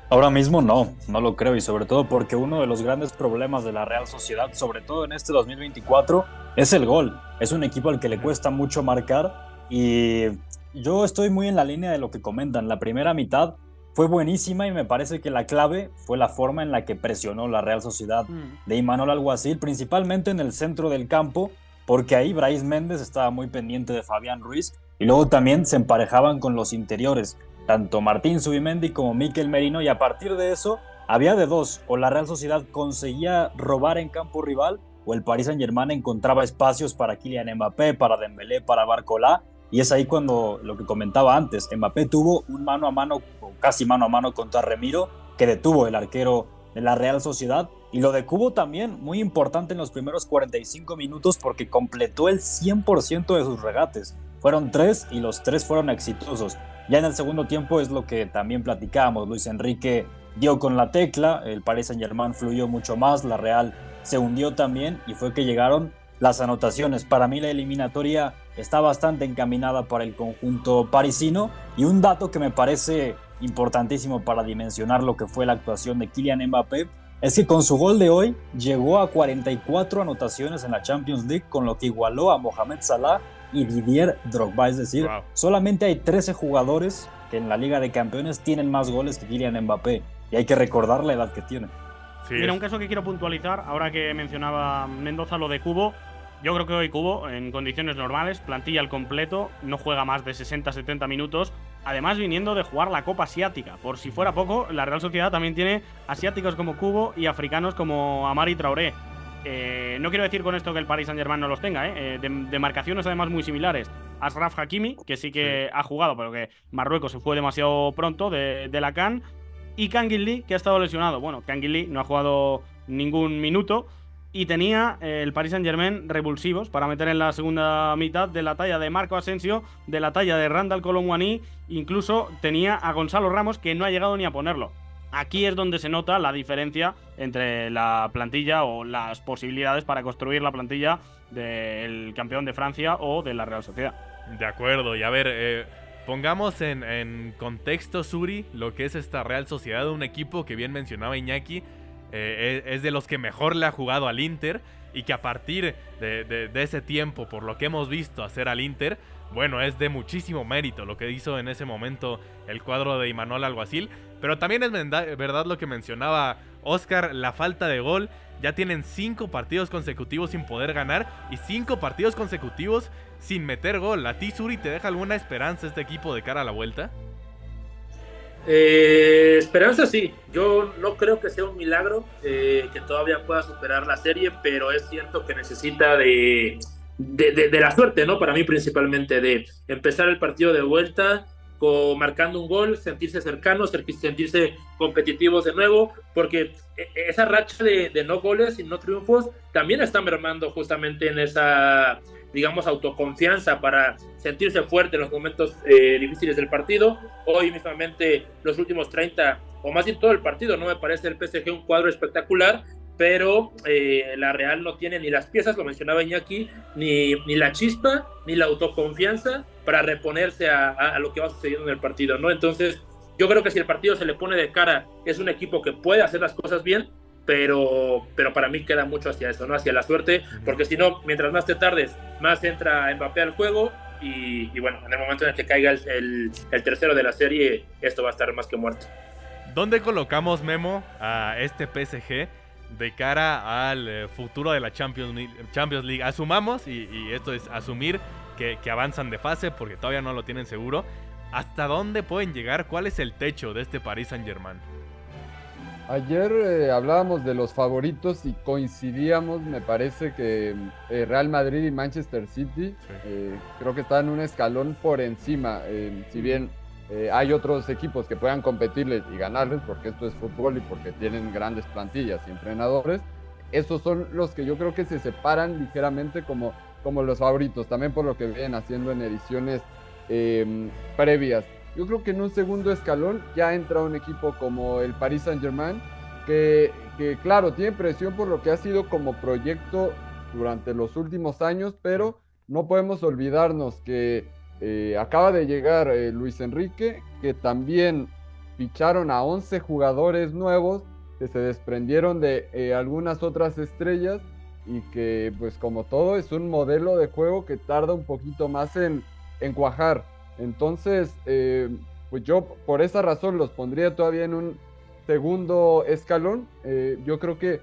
Ahora mismo no, no lo creo y sobre todo porque uno de los grandes problemas de la Real Sociedad, sobre todo en este 2024, es el gol. Es un equipo al que le cuesta mucho marcar y yo estoy muy en la línea de lo que comentan. La primera mitad fue buenísima y me parece que la clave fue la forma en la que presionó la Real Sociedad mm. de Imanol Alguacil, principalmente en el centro del campo, porque ahí Brais Méndez estaba muy pendiente de Fabián Ruiz Y luego también se emparejaban con los interiores, tanto Martín Subimendi como Miquel Merino, y a partir de eso había de dos, o la Real Sociedad conseguía robar en campo rival, o el Paris Saint-Germain encontraba espacios para Kylian Mbappé, para Dembélé, para Barcola, y es ahí cuando lo que comentaba antes, Mbappé tuvo un mano a mano, o casi mano a mano contra Remiro, que detuvo el arquero de la Real Sociedad. Y lo de Cubo también, muy importante en los primeros 45 minutos porque completó el 100% de sus regates. Fueron tres y los tres fueron exitosos. Ya en el segundo tiempo es lo que también platicábamos. Luis Enrique dio con la tecla, el Paris Saint Germain fluyó mucho más, la Real se hundió también y fue que llegaron las anotaciones. Para mí la eliminatoria está bastante encaminada para el conjunto parisino y un dato que me parece importantísimo para dimensionar lo que fue la actuación de Kylian Mbappé es que con su gol de hoy llegó a 44 anotaciones en la Champions League, con lo que igualó a Mohamed Salah y Didier Drogba. Es decir, solamente hay 13 jugadores que en la Liga de Campeones tienen más goles que Kylian Mbappé. Y hay que recordar la edad que tiene.
Mira, un caso que quiero puntualizar, ahora que mencionaba Mendoza lo de Cubo, yo creo que hoy Cubo, en condiciones normales, plantilla al completo, no juega más de 60-70 minutos. Además, viniendo de jugar la Copa Asiática. Por si fuera poco, la Real Sociedad también tiene asiáticos como Cubo y africanos como Amari Traoré. Eh, no quiero decir con esto que el Paris Saint Germain no los tenga, ¿eh? de, de, marcaciones además muy similares. Asraf Hakimi, que sí que ha jugado, pero que Marruecos se fue demasiado pronto de, de la CAN. Y Kangin Lee, que ha estado lesionado. Bueno, Kangin Lee no ha jugado ningún minuto. Y tenía eh, el Paris Saint Germain revulsivos para meter en la segunda mitad de la talla de Marco Asensio, de la talla de Randall Colomwani. Incluso tenía a Gonzalo Ramos que no ha llegado ni a ponerlo. Aquí es donde se nota la diferencia entre la plantilla o las posibilidades para construir la plantilla del campeón de Francia o de la Real Sociedad.
De acuerdo, y a ver, eh, pongamos en, contexto, Suri, lo que es esta Real Sociedad, un equipo que bien mencionaba Iñaki, eh, es de los que mejor le ha jugado al Inter y que a partir de, de, ese tiempo, por lo que hemos visto hacer al Inter, bueno, es de muchísimo mérito lo que hizo en ese momento el cuadro de Imanol Alguacil. Pero también es verdad lo que mencionaba Oscar, la falta de gol. Ya tienen cinco partidos consecutivos sin poder ganar y cinco partidos consecutivos sin meter gol. ¿A ti, Suri, te deja alguna esperanza este equipo de cara a la vuelta?
Eh, esperanza sí, yo no creo que sea un milagro eh, que todavía pueda superar la serie, pero es cierto que necesita de, de, la suerte, ¿no? Para mí principalmente, de empezar el partido de vuelta, marcando un gol, sentirse cercanos, sentirse competitivos de nuevo, porque e, esa racha de, de, no goles y no triunfos también está mermando justamente en esa, digamos, autoconfianza para sentirse fuerte en los momentos eh, difíciles del partido. Hoy mismamente los últimos 30, o más bien todo el partido, no me parece el PSG un cuadro espectacular, pero eh, la Real no tiene ni las piezas, lo mencionaba Iñaki, ni, ni la chispa, ni la autoconfianza para reponerse a, lo que va sucediendo en el partido, ¿no? Entonces, yo creo que si el partido se le pone de cara, es un equipo que puede hacer las cosas bien, pero, pero para mí queda mucho hacia eso, ¿no? Hacia la suerte, porque si no, mientras más te tardes, más entra Mbappé al juego, y, bueno, en el momento en el que caiga el, el tercero de la serie, esto va a estar más que muerto.
¿Dónde colocamos, Memo, a este PSG? De cara al eh, futuro de la Champions League. Champions League. Asumamos, y, esto es asumir que, avanzan de fase porque todavía no lo tienen seguro. ¿Hasta dónde pueden llegar? ¿Cuál es el techo de este Paris Saint Germain?
Ayer eh, hablábamos de los favoritos y coincidíamos, me parece que eh, Real Madrid y Manchester City creo que están un escalón por encima. si bien eh, hay otros equipos que puedan competirles y ganarles, porque esto es fútbol y porque tienen grandes plantillas y entrenadores. Esos son los que yo creo que se separan ligeramente como, como los favoritos, también por lo que vienen haciendo en ediciones em, previas. Yo creo que en un segundo escalón ya entra un equipo como el Paris Saint Germain, que, que claro, tiene presión por lo que ha sido como proyecto durante los últimos años, pero no podemos olvidarnos que eh, acaba de llegar eh, Luis Enrique, que también ficharon a 11 jugadores nuevos que se desprendieron de eh, algunas otras estrellas y que pues como todo es un modelo de juego que tarda un poquito más en, en cuajar. Entonces, pues yo por esa razón los pondría todavía en un segundo escalón. yo creo que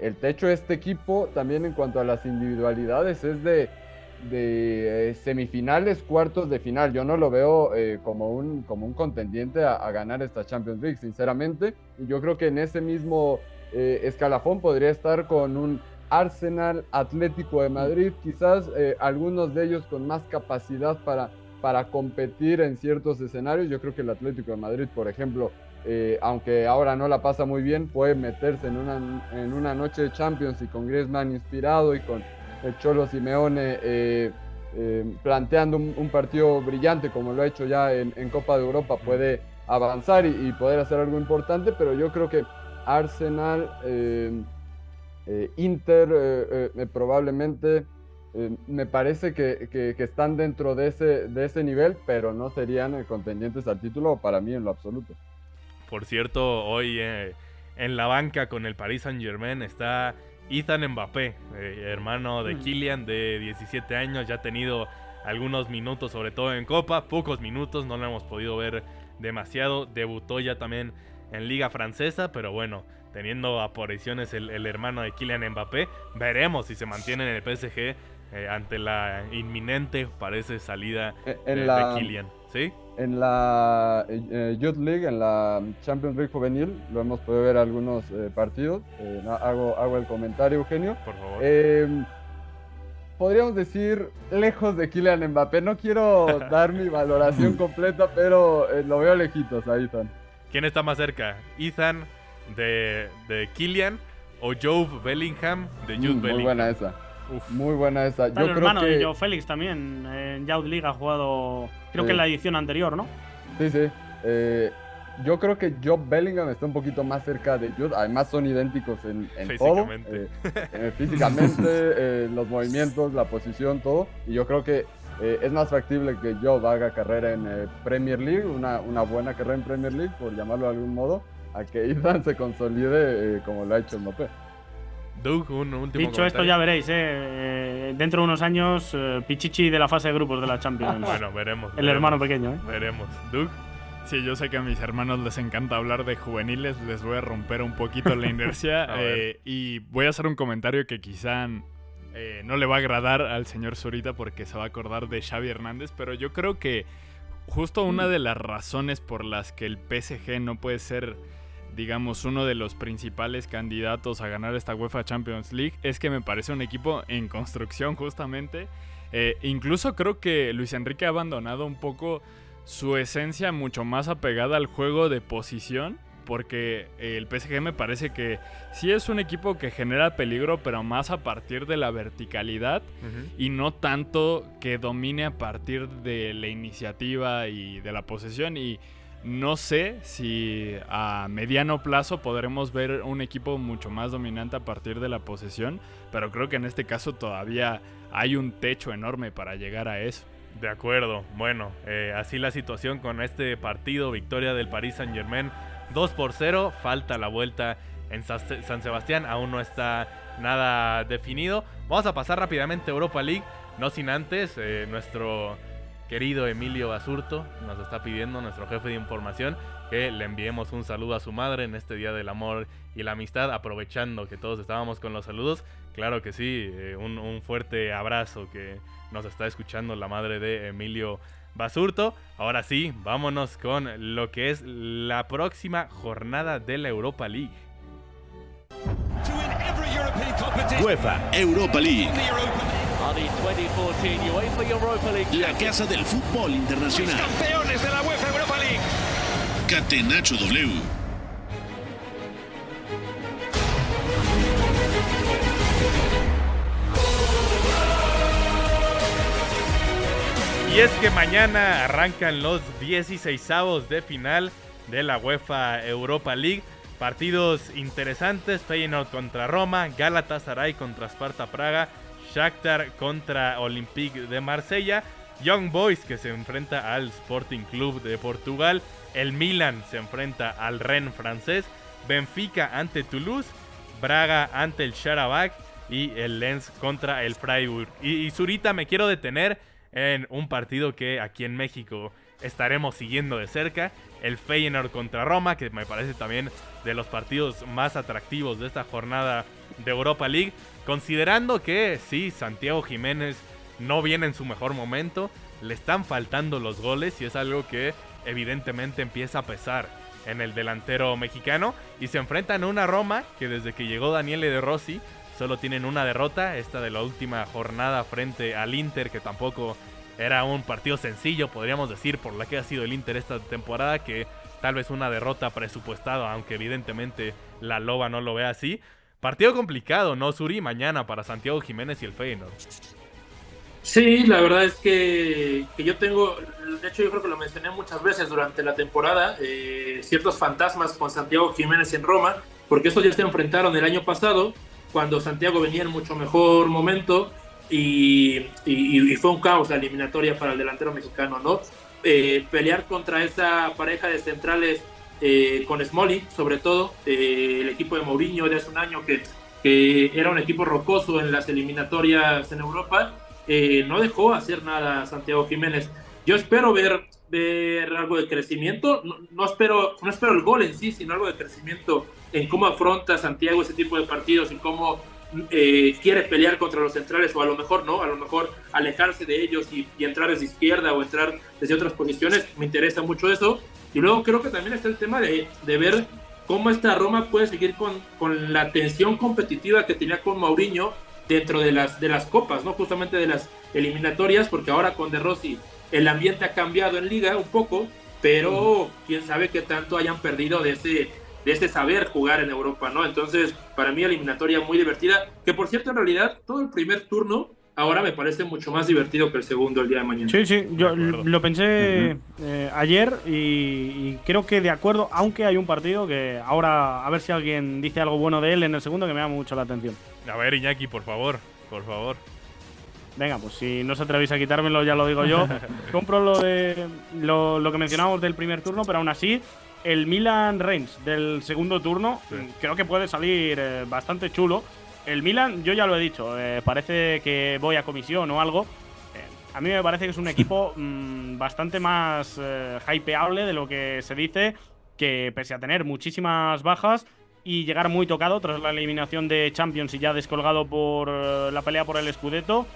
el techo de este equipo también en cuanto a las individualidades es de de eh, semifinales, cuartos de final. Yo no lo veo eh, como, un, como un contendiente a, ganar esta Champions League, sinceramente. Y yo creo que en ese mismo eh, escalafón podría estar con un Arsenal Atlético de Madrid, quizás algunos de ellos con más capacidad para, para competir en ciertos escenarios. Yo creo que el Atlético de Madrid, por ejemplo, aunque ahora no la pasa muy bien, puede meterse en una, en una noche de Champions y con Griezmann inspirado y con el Cholo Simeone eh, eh, planteando un, partido brillante como lo ha hecho ya en, Copa de Europa puede avanzar y, poder hacer algo importante, pero yo creo que Arsenal, eh, Inter probablemente me parece que, están dentro de ese, de ese nivel, pero no serían contendientes al título para mí en lo absoluto.
Por cierto, hoy en la banca con el Paris Saint Germain está Ethan Mbappé, eh, hermano de mm. Kylian, de 17 años, ya ha tenido algunos minutos, sobre todo en Copa, pocos minutos, no lo hemos podido ver demasiado. Debutó ya también en Liga Francesa, pero bueno, teniendo apariciones el, el hermano de Kylian Mbappé, veremos si se mantiene en el PSG eh, ante la inminente, parece, salida
eh, de,
Kylian. ¿Sí?
En la eh, Youth League, en la Champions League Juvenil, lo hemos podido ver algunos partidos. hago, hago el comentario, Eugenio.
Por favor.
Em, podríamos decir lejos de Kylian Mbappé. No quiero [laughs] dar mi valoración completa, pero lo veo lejitos a Ethan.
¿Quién está más cerca? ¿Ethan de, de Kylian o Joe Bellingham de Jude mm, Bellingham?
Muy buena esa. Muy buena esa.
Yo el hermano de Joe Félix también en Youth League ha jugado, creo que en la edición anterior, ¿no?
Sí, sí. Eh, yo creo que Joe Bellingham está un poquito más cerca de Jude. Además son idénticos en, todo. Eh, eh, físicamente, [laughs] los movimientos, la posición, todo. Y yo creo que es más factible que Joe haga carrera en Premier League, una, una, buena carrera en Premier League, por llamarlo de algún modo, a que [laughs] Ethan se consolide como lo ha hecho Mbappé.
Dicho
esto, ya veréis, ¿eh? Dentro de unos años, eh, Pichichi de la fase de grupos de la Champions. [laughs]
bueno, veremos.
El hermano pequeño, ¿eh?
Veremos. Doug.
Sí, yo sé que a mis hermanos les encanta hablar de juveniles, les voy a romper un poquito la [laughs] inercia eh, y voy a hacer un comentario que quizá eh, no le va a agradar al señor Zurita porque se va a acordar de Xavi Hernández, pero yo creo que justo una de las razones por las que el PSG no puede ser digamos, uno de los principales candidatos a ganar esta UEFA Champions League, es que me parece un equipo en construcción justamente. Eh, incluso creo que Luis Enrique ha abandonado un poco su esencia mucho más apegada al juego de posición. Porque el PSG me parece que sí es un equipo que genera peligro, pero más a partir de la verticalidad y no tanto que domine a partir de la iniciativa y de la posesión. Y no sé si a mediano plazo podremos ver un equipo mucho más dominante a partir de la posesión, pero creo que en este caso todavía hay un techo enorme para llegar a eso.
De acuerdo, bueno, eh, así la situación con este partido, victoria del Paris Saint Germain 2 por 0, falta la vuelta en San Sebastián, aún no está nada definido. Vamos a pasar rápidamente a Europa League, no sin antes eh, nuestro querido Emilio Basurto nos está pidiendo, nuestro jefe de información, que le enviemos un saludo a su madre en este Día del Amor y la Amistad, aprovechando que todos estábamos con los saludos. Claro que sí, eh, un, fuerte abrazo que nos está escuchando la madre de Emilio Basurto. Ahora sí, vámonos con lo que es la próxima jornada de la Europa League.
UEFA Europa League. La casa del fútbol internacional.
campeones de la UEFA Europa League.
Catenacho W.
Y es que mañana arrancan los 16 de final de la UEFA Europa League. Partidos interesantes, Feyenoord contra Roma, Galatasaray contra Sparta Praga, Shakhtar contra Olympique de Marsella, Young Boys que se enfrenta al Sporting Club de Portugal, el Milan se enfrenta al Rennes francés, Benfica ante Toulouse, Braga ante el Sharabak y el Lens contra el Freiburg. Y, y Zurita me quiero detener en un partido que aquí en México estaremos siguiendo de cerca, el Feyenoord contra Roma, que me parece también de los partidos más atractivos de esta jornada de Europa League. Considerando que sí, Santiago Jiménez no viene en su mejor momento, le están faltando los goles y es algo que evidentemente empieza a pesar en el delantero mexicano y se enfrentan a una Roma que desde que llegó Daniele De Rossi solo tienen una derrota, esta de la última jornada frente al Inter que tampoco era un partido sencillo, podríamos decir, por la que ha sido el Inter esta temporada, que tal vez una derrota presupuestada, aunque evidentemente la Loba no lo ve así. Partido complicado, ¿no, Suri? Mañana para Santiago Jiménez y el Feyenoord.
Sí, la verdad es que, yo tengo, de hecho yo creo que lo mencioné muchas veces durante la temporada, eh, ciertos fantasmas con Santiago Jiménez en Roma, porque estos ya se enfrentaron el año pasado, cuando Santiago venía en mucho mejor momento y, y, fue un caos la eliminatoria para el delantero mexicano, ¿no? Eh, pelear contra esa pareja de centrales eh, con Smolly, sobre todo, el equipo de Mourinho de hace un año que, que era un equipo rocoso en las eliminatorias en Europa, eh, no dejó hacer nada Santiago Jiménez. Yo espero ver, ver algo de crecimiento, no, espero, no espero el gol en sí, sino algo de crecimiento en cómo afronta Santiago ese tipo de partidos y cómo eh, quiere pelear contra los centrales o a lo mejor no, a lo mejor alejarse de ellos y, entrar desde izquierda o entrar desde otras posiciones, me interesa mucho eso. Y luego creo que también está el tema de, de ver cómo esta Roma puede seguir con, con la tensión competitiva que tenía con Mauriño dentro de las, de las copas, ¿no? Justamente de las eliminatorias, porque ahora con De Rossi el ambiente ha cambiado en liga un poco, pero quién sabe qué tanto hayan perdido de ese, de ese saber jugar en Europa, ¿no? Entonces, para mí eliminatoria muy divertida, que por cierto en realidad todo el primer turno ahora me parece mucho más divertido que el segundo el día de mañana.
Sí, sí, yo lo pensé eh, ayer y, creo que de acuerdo, aunque hay un partido que ahora a ver si alguien dice algo bueno de él en el segundo que me llama mucho la atención.
A ver, Iñaki, por favor, por favor.
Venga, pues si no se atrevéis a quitármelo, ya lo digo yo. [laughs] Compro lo de lo, que mencionábamos del primer turno, pero aún así, el Milan Reims del segundo turno creo que puede salir eh, bastante chulo. El Milan, yo ya lo he dicho, eh, parece que voy a comisión o algo. Eh, a mí me parece que es un equipo mm, bastante más hypeable de lo que se dice, que pese a tener muchísimas bajas, y llegar muy tocado tras la eliminación de Champions y ya descolgado por eh, la pelea por el Scudetto.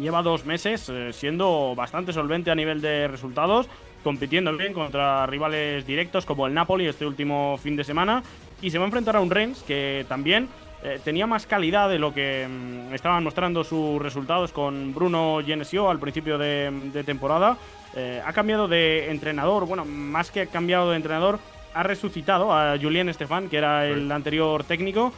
Lleva dos meses eh, siendo bastante solvente a nivel de resultados, compitiendo bien contra rivales directos como el Napoli este último fin de semana. Y se va a enfrentar a un Rennes que también eh, tenía más calidad de lo que mm, estaban mostrando sus resultados con Bruno Genesio al principio de, temporada. ha cambiado de entrenador, bueno, más que ha cambiado de entrenador, ha resucitado a Julien Estefan, que era el anterior técnico,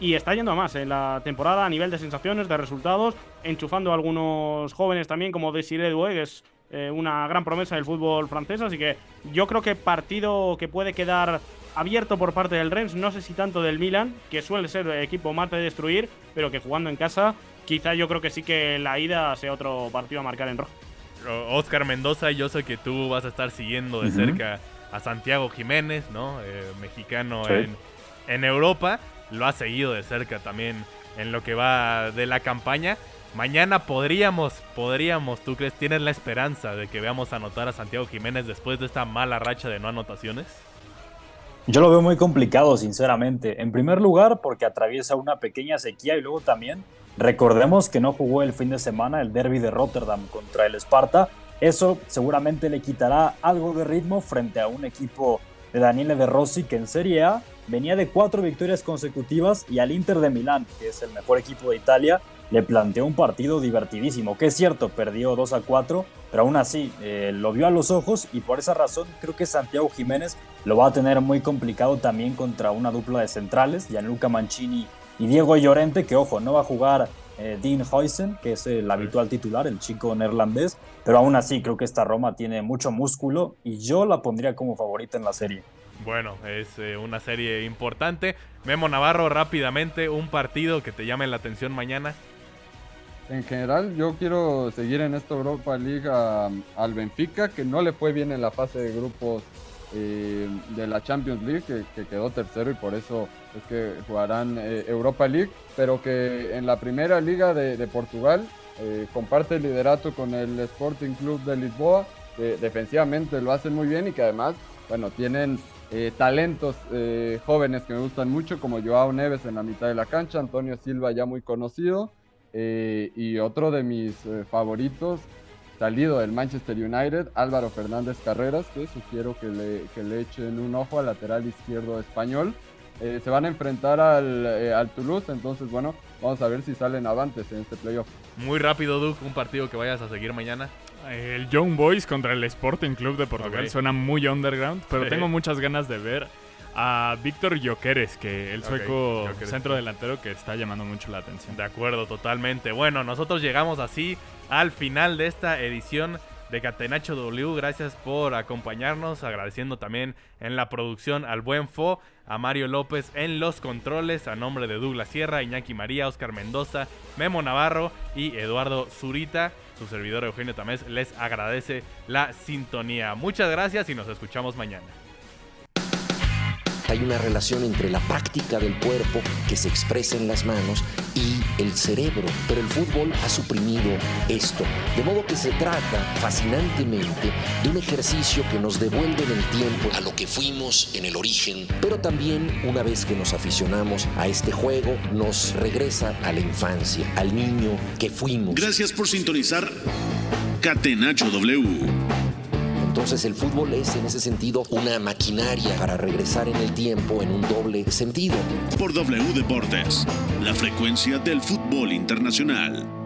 y está yendo a más en la temporada a nivel de sensaciones, de resultados, enchufando a algunos jóvenes también, como Desiree Doué, que es eh, una gran promesa del fútbol francés. Así que yo creo que partido que puede quedar abierto por parte del Rennes, no sé si tanto del Milan, que suele ser equipo mate de destruir, pero que jugando en casa, quizá yo creo que sí que la ida sea otro partido a marcar en rojo.
Oscar Mendoza, yo sé que tú vas a estar siguiendo de cerca a Santiago Jiménez, ¿no? Eh, mexicano en, Europa. Lo ha seguido de cerca también en lo que va de la campaña. Mañana podríamos, podríamos, ¿tú crees? ¿Tienes la esperanza de que veamos anotar a Santiago Jiménez después de esta mala racha de no anotaciones?
Yo lo veo muy complicado, sinceramente. En primer lugar, porque atraviesa una pequeña sequía y luego también recordemos que no jugó el fin de semana el derby de Rotterdam contra el Sparta eso seguramente le quitará algo de ritmo frente a un equipo de Daniele De Rossi que en Serie A venía de cuatro victorias consecutivas y al Inter de Milán, que es el mejor equipo de Italia, le planteó un partido divertidísimo, que es cierto, perdió 2 a 4, pero aún así eh, lo vio a los ojos y por esa razón creo que Santiago Jiménez lo va a tener muy complicado también contra una dupla de centrales, Gianluca Mancini y Diego Llorente, que ojo, no va a jugar eh, Dean Huysen, que es el habitual titular, el chico neerlandés, pero aún así creo que esta Roma tiene mucho músculo y yo la pondría como favorita en la serie.
Bueno, es eh, una serie importante. Memo Navarro, rápidamente, un partido que te llame la atención mañana.
En general, yo quiero seguir en esta Europa League al Benfica, que no le fue bien en la fase de grupos eh, de la Champions League, que, quedó tercero y por eso es que jugarán eh, Europa League, pero que en la primera liga de, Portugal eh, comparte el liderato con el Sporting Club de Lisboa, que defensivamente lo hacen muy bien y que además, bueno, tienen talentos jóvenes que me gustan mucho, como Joao Neves en la mitad de la cancha, Antonio Silva ya muy conocido, Eh, y otro de mis eh, favoritos, salido del Manchester United, Álvaro Fernández Carreras, que sugiero que le, que le echen un ojo al lateral izquierdo español. Eh, se van a enfrentar al, al, Toulouse, entonces bueno, vamos a ver si salen avantes en este playoff.
Muy rápido, Duke, un partido que vayas a seguir mañana.
El Young Boys contra el Sporting Club de Portugal okay. suena muy underground, pero sí. tengo muchas ganas de ver a Víctor Jokeres, que el sueco okay, centro delantero que está llamando mucho la atención.
De acuerdo, totalmente. Bueno, nosotros llegamos así al final de esta edición de Catenacho W. Gracias por acompañarnos, agradeciendo también en la producción al buen Fo, a Mario López en los controles, a nombre de Douglas Sierra, Iñaki María, Oscar Mendoza, Memo Navarro y Eduardo Zurita. Su servidor Eugenio Tamés les agradece la sintonía. Muchas gracias y nos escuchamos mañana.
Hay una relación entre la práctica del cuerpo que se expresa en las manos y el cerebro, pero el fútbol ha suprimido esto, de modo que se trata fascinantemente de un ejercicio que nos devuelve en el tiempo a lo que fuimos en el origen, pero también una vez que nos aficionamos a este juego, nos regresa a la infancia, al niño que fuimos.
Gracias por sintonizar Catenacho W.
Entonces el fútbol es en ese sentido una maquinaria para regresar en el tiempo en un doble sentido.
Por W Deportes, la frecuencia del fútbol internacional.